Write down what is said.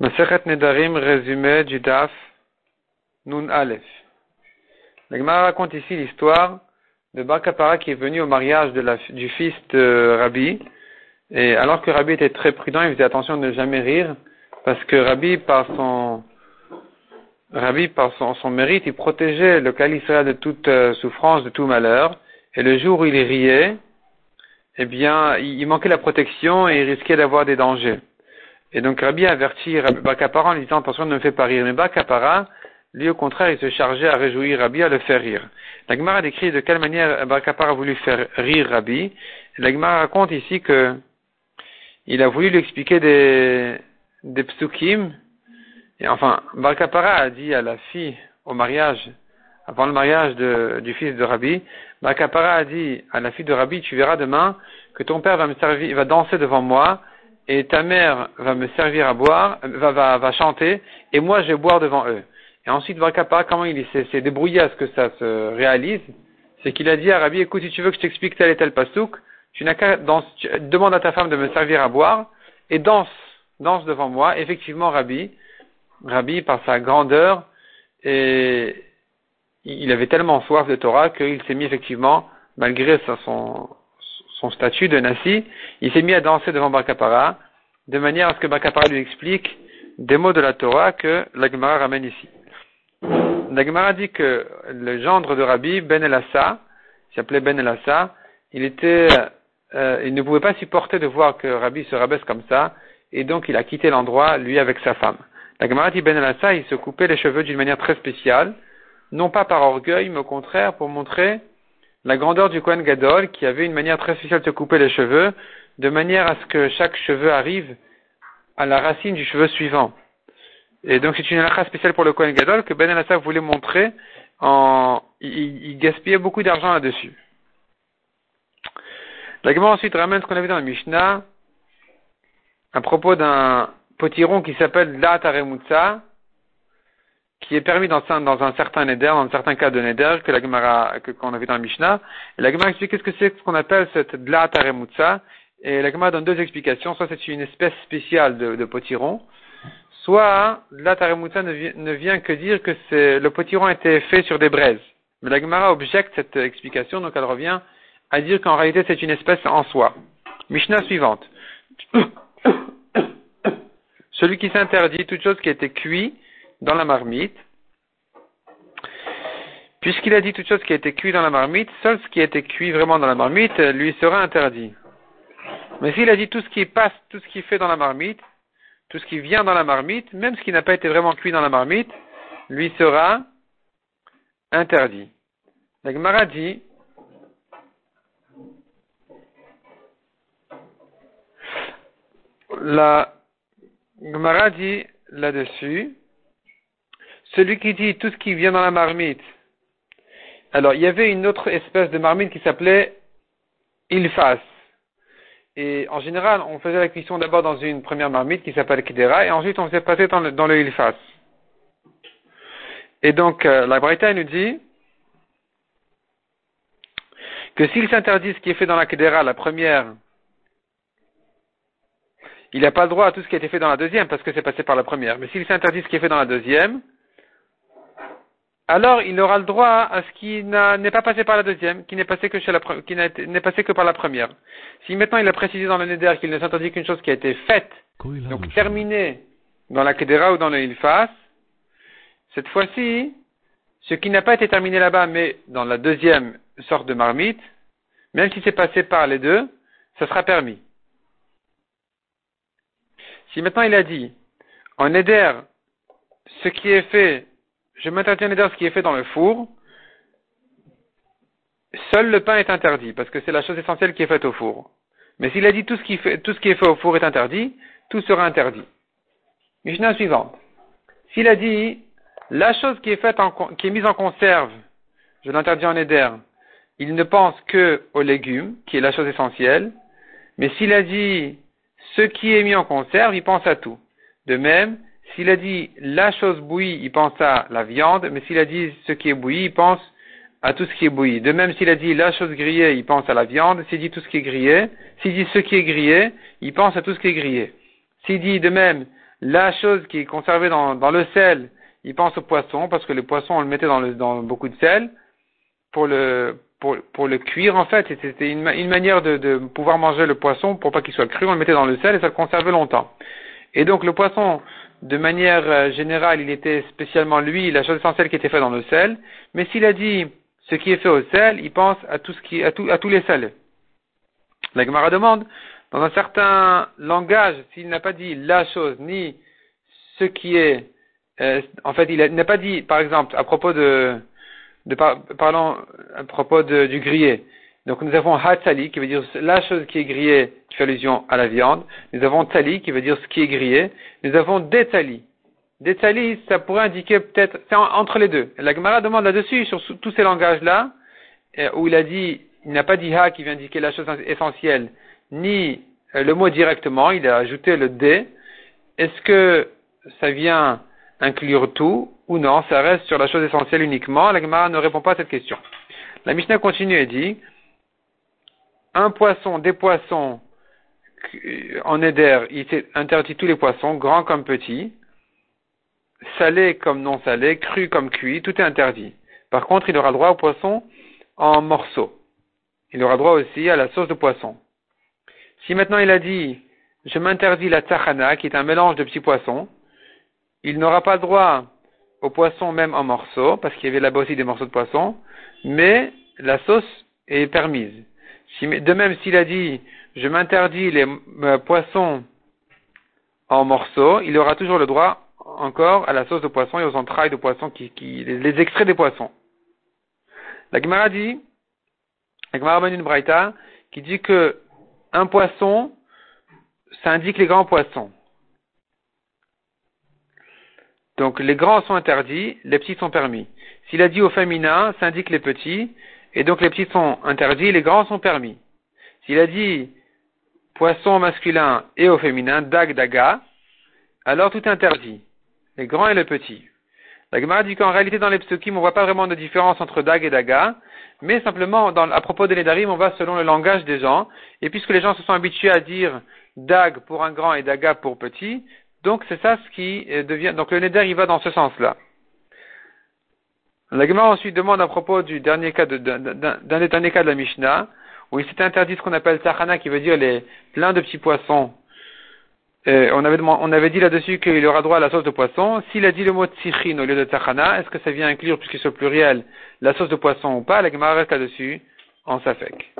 Masechet Nedarim, résumé du Daf, Nun Aleph. La raconte ici l'histoire de Bar Kapara qui est venu au mariage du fils de Rabbi. Et alors que Rabbi était très prudent, il faisait attention de ne jamais rire, parce que Rabbi, par son, Rabbi, par son, son mérite, il protégeait le califat de toute euh, souffrance, de tout malheur. Et le jour où il riait, eh bien, il manquait la protection et il risquait d'avoir des dangers. Et donc Rabbi a averti Bakapara en lui disant attention ne me fais pas rire. Mais Bakapara, lui au contraire, il se chargeait à réjouir Rabbi, à le faire rire. La Gemara décrit de quelle manière Bakapara a voulu faire rire Rabbi. La Gemara raconte ici que il a voulu lui expliquer des, des psukim. Et enfin, Bakapara a dit à la fille au mariage, avant le mariage du fils de Rabbi, Bakapara a dit à la fille de Rabbi, tu verras demain que ton père va me servir, va danser devant moi et ta mère va me servir à boire, va, va, va chanter, et moi je vais boire devant eux. Et ensuite, Vakapa, comment il s'est débrouillé à ce que ça se réalise, c'est qu'il a dit à Rabbi, écoute, si tu veux que je t'explique tel et tel pasouk, tu n'as qu'à demande à ta femme de me servir à boire, et danse, danse devant moi. Effectivement, Rabbi, Rabbi, par sa grandeur, et il avait tellement soif de Torah qu'il s'est mis effectivement, malgré son, son statut de Nassi, il s'est mis à danser devant Barkapara, de manière à ce que Barkapara lui explique des mots de la Torah que la ramène ici. La dit que le gendre de Rabbi, Ben Elassa, il s'appelait Ben Elassa, il était, euh, il ne pouvait pas supporter de voir que Rabbi se rabaisse comme ça, et donc il a quitté l'endroit, lui, avec sa femme. La dit Ben Elassa, il se coupait les cheveux d'une manière très spéciale, non pas par orgueil, mais au contraire pour montrer la grandeur du Kohen Gadol, qui avait une manière très spéciale de couper les cheveux, de manière à ce que chaque cheveu arrive à la racine du cheveu suivant. Et donc c'est une halakha spéciale pour le Kohen Gadol que Ben Alassaf voulait montrer en, il, gaspillait beaucoup d'argent là-dessus. La ensuite ramène ce qu'on a vu dans la Mishnah à propos d'un potiron qui s'appelle La Taremutsa, qui est permis dans, un certain neder, dans un certain cas de neder, que la Gemara, qu'on a vu dans la Mishnah. La Gemara explique qu'est-ce que c'est ce qu'on appelle cette dla taremutsa. Et la Gemara donne deux explications. Soit c'est une espèce spéciale de, potiron, soit la taremutsa ne, ne, vient que dire que c'est, le potiron a été fait sur des braises. Mais la Gemara objecte cette explication, donc elle revient à dire qu'en réalité c'est une espèce en soi. Mishnah suivante. Celui qui s'interdit toute chose qui a été cuite dans la marmite, puisqu'il a dit toute chose qui a été cuite dans la marmite, seul ce qui a été cuit vraiment dans la marmite lui sera interdit. Mais s'il a dit tout ce qui passe, tout ce qui fait dans la marmite, tout ce qui vient dans la marmite, même ce qui n'a pas été vraiment cuit dans la marmite, lui sera interdit. La Gemara dit, la Gemara dit là-dessus, celui qui dit tout ce qui vient dans la marmite. Alors, il y avait une autre espèce de marmite qui s'appelait ilfas. Et en général, on faisait la cuisson d'abord dans une première marmite qui s'appelle kidera, et ensuite on faisait passer dans le, ilfas. Et donc, euh, la Bretagne nous dit que s'il s'interdit ce qui est fait dans la kidera, la première, il n'a pas le droit à tout ce qui a été fait dans la deuxième parce que c'est passé par la première. Mais s'il s'interdit ce qui est fait dans la deuxième, alors il aura le droit à ce qui n'est pas passé par la deuxième, qui n'est passé que chez la qui n'est passé que par la première. Si maintenant il a précisé dans le Neder qu'il ne s'interdit qu'une chose qui a été faite, donc terminée dans la Kedera ou dans le Ilfas, cette fois-ci, ce qui n'a pas été terminé là-bas, mais dans la deuxième sorte de marmite, même si c'est passé par les deux, ça sera permis. Si maintenant il a dit, en Neder, ce qui est fait je m'interdis un ce qui est fait dans le four, seul le pain est interdit, parce que c'est la chose essentielle qui est faite au four. Mais s'il a dit tout ce, qui fait, tout ce qui est fait au four est interdit, tout sera interdit. Mishnah suivante. S'il a dit la chose qui est faite qui est mise en conserve, je l'interdis en éder, il ne pense que aux légumes, qui est la chose essentielle, mais s'il a dit ce qui est mis en conserve, il pense à tout. De même, s'il a dit la chose bouillie, il pense à la viande, mais s'il a dit ce qui est bouilli, il pense à tout ce qui est bouilli. De même, s'il a dit la chose grillée, il pense à la viande. S'il dit tout ce qui est grillé, s'il dit ce qui est grillé, il pense à tout ce qui est grillé. S'il dit de même la chose qui est conservée dans, le sel, il pense au poisson, parce que le poisson, on le mettait dans, beaucoup de sel, pour le, pour, pour le cuire, en fait, c'était une, une manière de, de pouvoir manger le poisson, pour pas qu'il soit cru, on le mettait dans le sel et ça le conservait longtemps. Et donc le poisson, de manière euh, générale, il était spécialement lui, la chose essentielle qui était faite dans le sel, mais s'il a dit ce qui est fait au sel, il pense à tout ce qui, à, tout, à tous les sels. La Gemara demande, dans un certain langage, s'il n'a pas dit la chose, ni ce qui est, euh, en fait, il n'a pas dit, par exemple, à propos de, de parlons à propos de, du grillé. Donc nous avons hatsali qui veut dire la chose qui est grillée, qui fait allusion à la viande. Nous avons tali qui veut dire ce qui est grillé. Nous avons detali. Detali, ça pourrait indiquer peut-être, c'est entre les deux. La Gemara demande là-dessus, sur tous ces langages-là, euh, où il a dit, il n'a pas dit ha qui vient indiquer la chose essentielle, ni euh, le mot directement, il a ajouté le D. Est-ce que ça vient inclure tout ou non? Ça reste sur la chose essentielle uniquement. La Gemara ne répond pas à cette question. La Mishnah continue et dit un poisson, des poissons en éder, il interdit tous les poissons, grands comme petits, salés comme non salés, crus comme cuits, tout est interdit. Par contre, il aura droit au poisson en morceaux. Il aura droit aussi à la sauce de poisson. Si maintenant il a dit, je m'interdis la tsachana, qui est un mélange de petits poissons, il n'aura pas droit au poisson même en morceaux, parce qu'il y avait là-bas aussi des morceaux de poisson, mais la sauce est permise. De même, s'il a dit, je m'interdis les euh, poissons en morceaux, il aura toujours le droit encore à la sauce de poisson et aux entrailles de poisson, qui, les, extraits des poissons. La Gemara dit, la Gemara une Braïta, qui dit que un poisson, ça indique les grands poissons. Donc les grands sont interdits, les petits sont permis. S'il a dit au féminin, ça indique les petits, et donc les petits sont interdits, les grands sont permis. S'il a dit poisson masculin et au féminin, dag, daga, alors tout est interdit, les grands et les petits. La Gemara dit qu'en réalité dans les psukim, on ne voit pas vraiment de différence entre dag et daga, mais simplement, à propos de Nedarim, on va selon le langage des gens. Et puisque les gens se sont habitués à dire dag pour un grand et daga pour petit, donc c'est ça ce qui euh, devient. Donc le Neder, il va dans ce sens-là. La Gemara ensuite demande à propos du dernier cas d'un des derniers cas de la Mishnah, où il s'est interdit ce qu'on appelle Tachana, qui veut dire les plein de petits poissons. on, avait, on avait dit là-dessus qu'il aura droit à la sauce de poisson. S'il a dit le mot tsichin au lieu de Tachana, est-ce que ça vient inclure, puisque c'est au pluriel, la sauce de poisson ou pas, la Gemara reste là-dessus en safek.